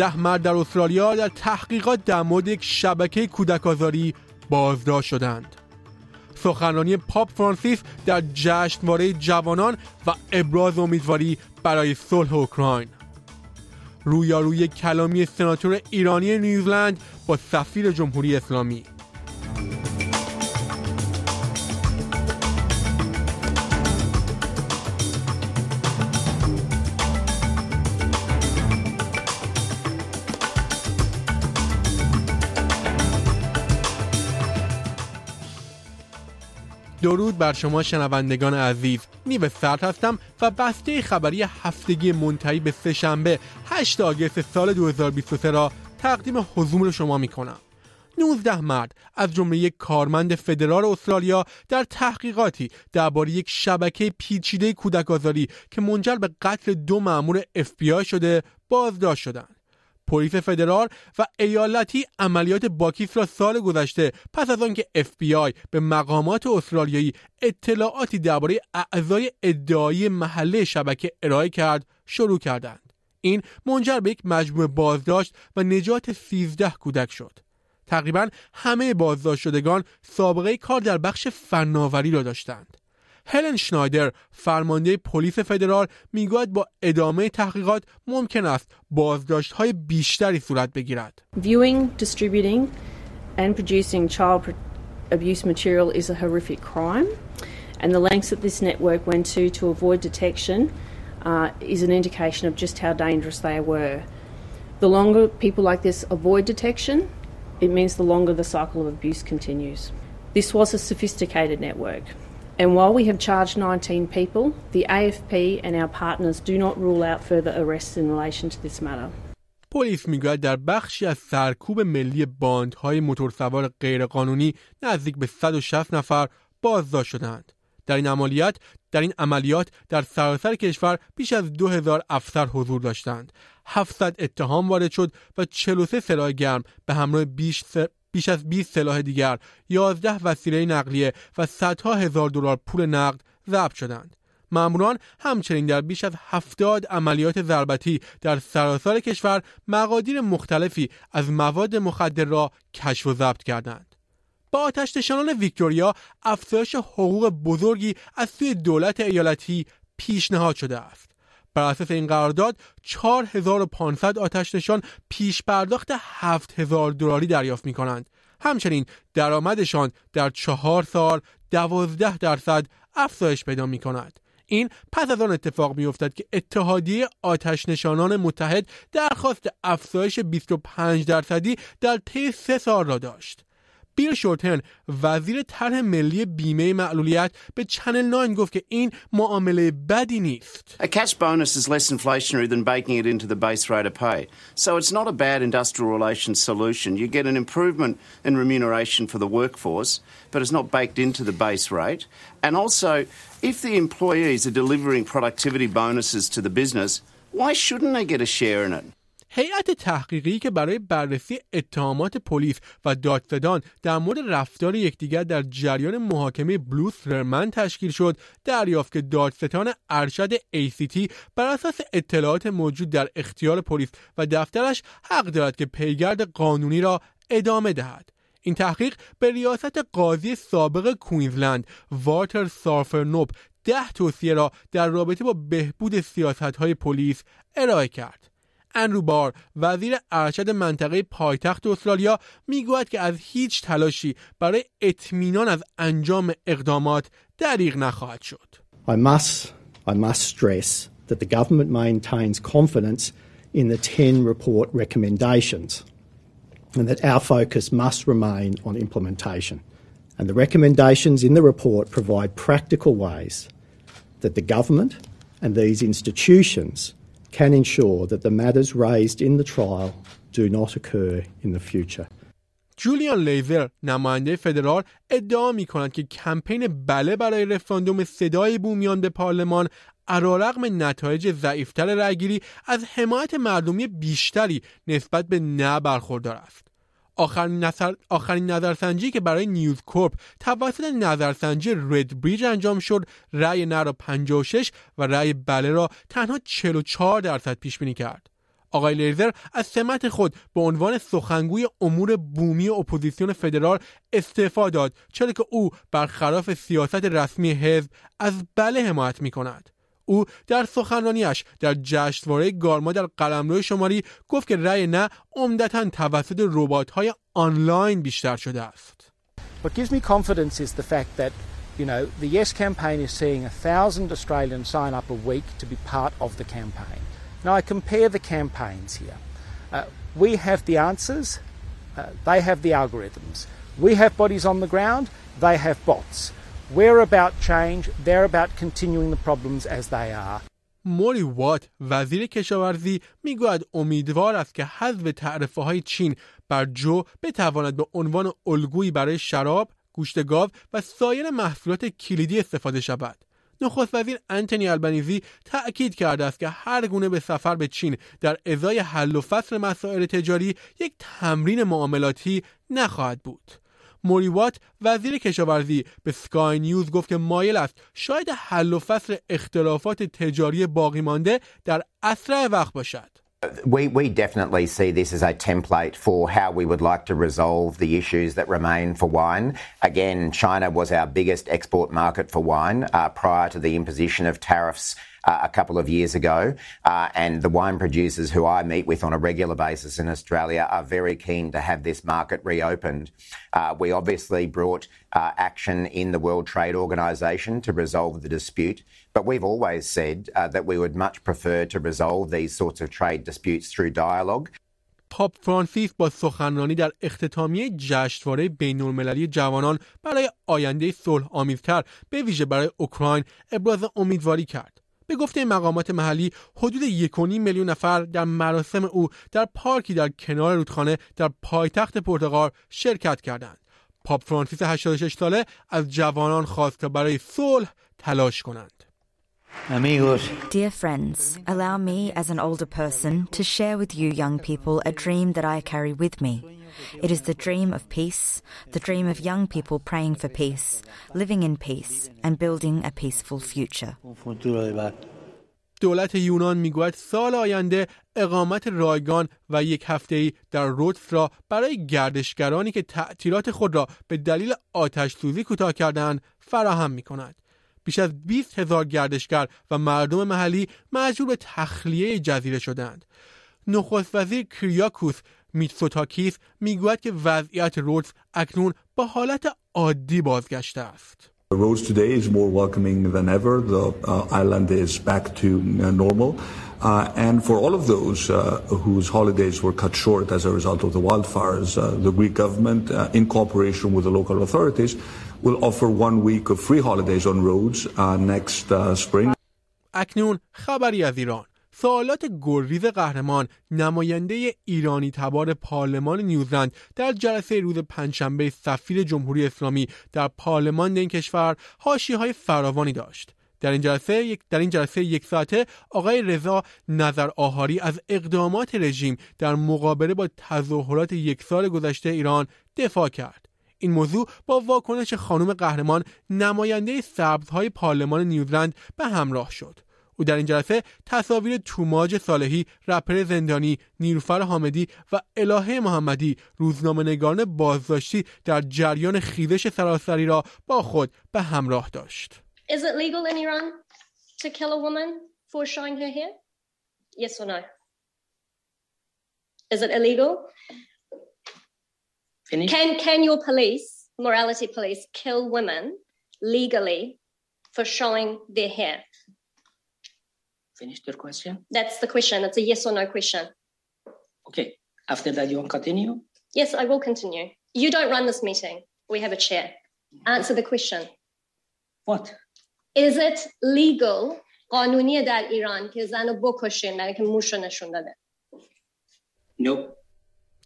19 مرد در استرالیا در تحقیقات در مورد یک شبکه کودک آزاری بازداشت شدند. سخنرانی پاپ فرانسیس در جشنواره جوانان و ابراز امیدواری برای صلح اوکراین رویاروی کلامی سناتور ایرانی نیوزلند با سفیر جمهوری اسلامی درود بر شما شنوندگان عزیز. نیو سرد هستم و بسته خبری هفتگی منتهی به سهشنبه 8 آگست سال 2023 را تقدیم حضور شما می کنم 19 مرد از جمله یک کارمند فدرال استرالیا در تحقیقاتی درباره یک شبکه پیچیده کودک آزاری که منجر به قتل دو مأمور FBI شده بازداشت شدند. پلیس فدرال و ایالتی عملیات باکیس را سال گذشته پس از آنکه FBI به مقامات استرالیایی اطلاعاتی درباره اعضای ادعایی محله شبکه ارائه کرد شروع کردند. این منجر به یک مجموعه بازداشت و نجات 13 کودک شد. تقریبا همه بازداشت شدگان سابقه کار در بخش فناوری را داشتند. هلن شنایدر فرمانده پلیس فدرال می‌گوید با ادامه تحقیقات ممکن است بازداشت های بیشتری صورت بگیرد. Viewing, distributing and producing child abuse material is a horrific crime and the lengths that this network went to to avoid detection uh, is an indication of just how dangerous they were. The longer people like this avoid detection, it means the longer the cycle of abuse continues. This was a sophisticated network. And while we have charged 19 people, the AFP and our partners do not rule out further arrests in relation to this matter. پلیس می‌گوید در بخشی از سرکوب ملی باندهای موتورسوار غیرقانونی نزدیک به 160 نفر بازداشت شدند. در این عملیات در این عملیات در سراسر کشور بیش از 2000 افسر حضور داشتند. 700 اتهام وارد شد و 43 سلاح گرم به همراه بیش بیش از 20 سلاح دیگر 11 وسیله نقلیه و صدها هزار دلار پول نقد ضبط شدند. ماموران همچنین در بیش از 70 عملیات ضربتی در سراسر کشور مقادیر مختلفی از مواد مخدر را کشف و ضبط کردند. با آتش نشانان ویکتوریا افزایش حقوق بزرگی از سوی دولت ایالتی پیشنهاد شده است. بر اساس این قرارداد 4500 آتش نشان پیش پرداخت 7000 دلاری دریافت می کنند. همچنین درآمدشان در چهار سال 12 درصد افزایش پیدا می کند. این پس از آن اتفاق می افتد که اتحادیه آتش نشانان متحد درخواست افزایش 25 درصدی در طی سه سال را داشت. بیل شورتن وزیر طرح ملی بیمه معلولیت به چنل 9 گفت که این معامله بدی نیست. A cash bonus is less inflationary than baking it into the base rate of pay. So it's not a bad industrial relations solution. You get an improvement in remuneration for the workforce, but it's not baked into the base rate. And also, if the employees are delivering productivity bonuses to the business, why shouldn't they get a share in it? هیئت تحقیقی که برای بررسی اتهامات پلیس و دادستان در مورد رفتار یکدیگر در جریان محاکمه بلوس رمن تشکیل شد دریافت که دادستان ارشد ACT بر اساس اطلاعات موجود در اختیار پلیس و دفترش حق دارد که پیگرد قانونی را ادامه دهد این تحقیق به ریاست قاضی سابق کوینزلند واتر سارفرنوب ده توصیه را در رابطه با بهبود سیاست های پلیس ارائه کرد. انرو بار وزیر ارشد منطقه پایتخت استرالیا می‌گوید که از هیچ تلاشی برای اطمینان از انجام اقدامات دریغ نخواهد شد. I must, I must stress that the government maintains confidence in the 10 report recommendations and that our focus must remain on implementation. And the recommendations in the report provide practical ways that the government and these institutions can ensure that the matters raised in the trial do not occur in the future. جولیان لیزر نماینده فدرال ادعا می کند که کمپین بله برای رفراندوم صدای بومیان به پارلمان علیرغم نتایج ضعیفتر رأیگیری از حمایت مردمی بیشتری نسبت به نه برخوردار است. آخرین, نظر... آخرین نظرسنجی که برای نیوز کورپ توسط نظرسنجی RedBridge انجام شد رأی نه را 56 و رأی بله را تنها 44 درصد پیش بینی کرد آقای لیزر از سمت خود به عنوان سخنگوی امور بومی اپوزیسیون فدرال استعفا داد چرا که او برخلاف سیاست رسمی حزب از بله حمایت می کند. او در سخنرانیش در جشنواره گارما در قلمرو شمالی گفت که رأی نه عمدتا توسط ربات‌های آنلاین بیشتر شده است. What gives me confidence is the fact that you know the Yes campaign is seeing a thousand Australians sign up a week to be part of the campaign. Now I compare the campaigns here. Uh, we have the answers, uh, they have the algorithms. We have bodies on the ground, they have bots. We're about change, they're about continuing the problems as they are. موری وات وزیر کشاورزی می‌گوید امیدوار است که حذف تعرفه های چین بر جو بتواند به عنوان الگویی برای شراب، گوشت گاو و سایر محصولات کلیدی استفاده شود. نخست وزیر انتونی البنیزی تأکید کرده است که هر گونه به سفر به چین در ازای حل و فصل مسائل تجاری یک تمرین معاملاتی نخواهد بود. موریوات وزیر کشاورزی به سکای نیوز گفت که مایل است شاید حل و فصل اختلافات تجاری باقی مانده در اسرع وقت باشد. We, we definitely see this as a template for how we would like to resolve the issues that remain for wine. Again, China was our biggest export market for wine uh, prior to the imposition of tariffs uh, a couple of years ago. Uh, and the wine producers who I meet with on a regular basis in Australia are very keen to have this market reopened. Uh, we obviously brought uh, action in the World Trade Organization to resolve the dispute, but we've always said uh, that we would much prefer to resolve these sorts of trade disputes through dialogue. پاپ فرانسیس با سخنرانی در اختتامیه جشنواره بین‌المللی جوانان برای آینده صلح آمیزتر به ویژه برای اوکراین ابراز امیدواری کرد. به گفته مقامات محلی حدود 1.5 میلیون نفر در مراسم او در پارکی در کنار رودخانه در پایتخت پرتغال شرکت کردند. پاپ فرانسیس 86 ساله از جوانان خواست تا برای صلح تلاش کنند. Amigos. Dear friends, allow me as an older person to share with you young people a dream that I carry with me. It is the dream of peace, the dream of young people praying for peace, living in peace, and building a peaceful future. دولت یونان می‌گوید سال آینده اقامت رایگان و یک هفته ای در رودس را برای گردشگرانی که تعطیلات خود را به دلیل آتش سوزی کوتاه کردند فراهم می کند. بیش از 20 هزار گردشگر و مردم محلی مجبور به تخلیه جزیره شدند. نخست وزیر کریاکوس میتسوتاکیس می‌گوید که وضعیت رودز اکنون به حالت عادی بازگشته است. Rhodes today is more welcoming than ever. The uh, island is back to uh, normal. Uh, and for all of those uh, whose holidays were cut short as a result of the wildfires, uh, the Greek government, uh, in cooperation with the local authorities, will offer one week of free holidays on Rhodes next spring. اکنون خبری از ایران. سوالات گریز قهرمان نماینده ایرانی تبار پارلمان نیوزلند در جلسه روز پنجشنبه سفیر جمهوری اسلامی در پارلمان این کشور حاشیه های فراوانی داشت. در این جلسه یک در این جلسه یک ساعته آقای رضا نظر آهاری از اقدامات رژیم در مقابله با تظاهرات یک سال گذشته ایران دفاع کرد. این موضوع با واکنش خانم قهرمان نماینده سبزهای پارلمان نیوزلند به همراه شد او در این جلسه تصاویر توماج صالحی رپر زندانی نیروفر حامدی و الهه محمدی روزنامه نگاران بازداشتی در جریان خیزش سراسری را با خود به همراه داشت Is it legal in Iran to kill a woman for showing her hair? Yes or no? Is it illegal? Finish. Can can your police, morality police, kill women legally for showing their hair? finished your question? That's the question. It's a yes or no question. Okay. After that, you want to continue? Yes, I will continue. You don't run this meeting. We have a chair. Answer the question. What? Is it legal قانونی در ایران که زن رو بکشین برای که موش نشون داده No.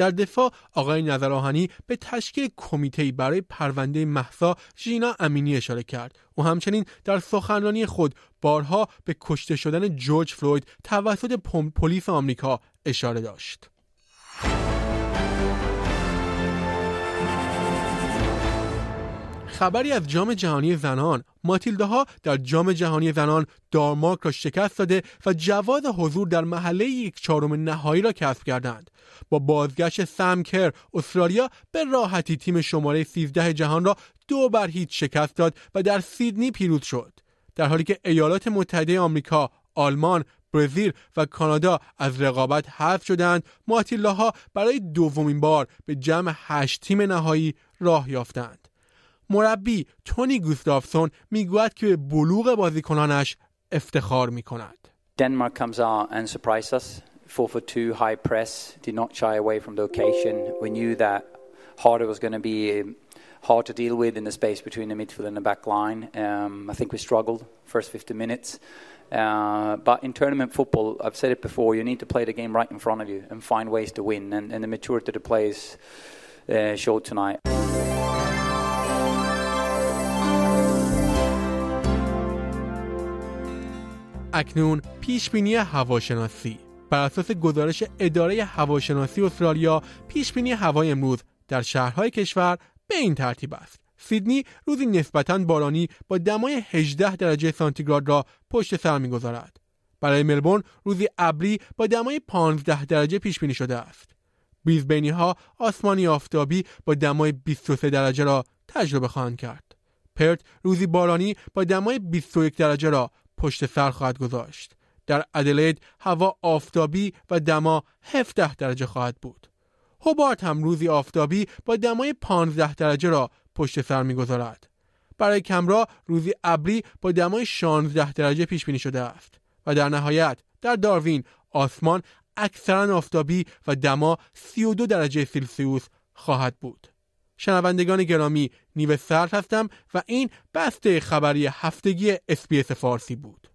در دفاع آقای نظر به تشکیل کمیته برای پرونده محسا ژینا امینی اشاره کرد. او همچنین در سخنرانی خود بارها به کشته شدن جورج فلوید توسط پلیس آمریکا اشاره داشت. خبری از جام جهانی زنان. ماتیلده ها در جام جهانی زنان دارمارک را شکست داده و جواز حضور در محله یک چهارم نهایی را کسب کردند. با بازگشت سمکر استرالیا به راحتی تیم شماره 13 جهان را دو بر هیچ شکست داد و در سیدنی پیروز شد. در حالی که ایالات متحده آمریکا آلمان برزیل و کانادا از رقابت حذف شدند ها برای دومین بار به جمع هشت تیم نهایی راه یافتند. مربی تونی گوستافسون میگوید که به بلوغ بازیکنانش افتخار می کند. Denmark comes out and surprised us. 4 for 2 high press, did not shy away from the occasion. We knew that harder was going to be hard to deal with in the space between the midfield and the back line. Um, I think we struggled first 50 minutes. Uh, but in tournament football, I've said it before, you need to play the game right in front of you and find ways to win. And, and the maturity of the players uh, showed tonight. اکنون پیش بینی هواشناسی. بر اساس گزارش اداره هواشناسی استرالیا پیش بینی هوای امروز در شهرهای کشور به این ترتیب است. سیدنی روزی نسبتا بارانی با دمای 18 درجه سانتیگراد را پشت سر می‌گذارد. برای ملبورن روزی ابری با دمای 15 درجه پیش بینی شده است. بریزبینی ها آسمانی آفتابی با دمای 23 درجه را تجربه خواهند کرد. پرت روزی بارانی با دمای 21 درجه را پشت سر خواهد گذاشت. در ادلید هوا آفتابی و دما 17 درجه خواهد بود. هوبارت هم روزی آفتابی با دمای 15 درجه را پشت سر می‌گذارد. برای کمرا روزی ابری با دمای 16 درجه پیش بینی شده است و در نهایت در داروین آسمان اکثرا آفتابی و دما 32 درجه سلسیوس خواهد بود. شنوندگان گرامی نیو سرد هستم و این بسته خبری هفتگی اسپیس فارسی بود.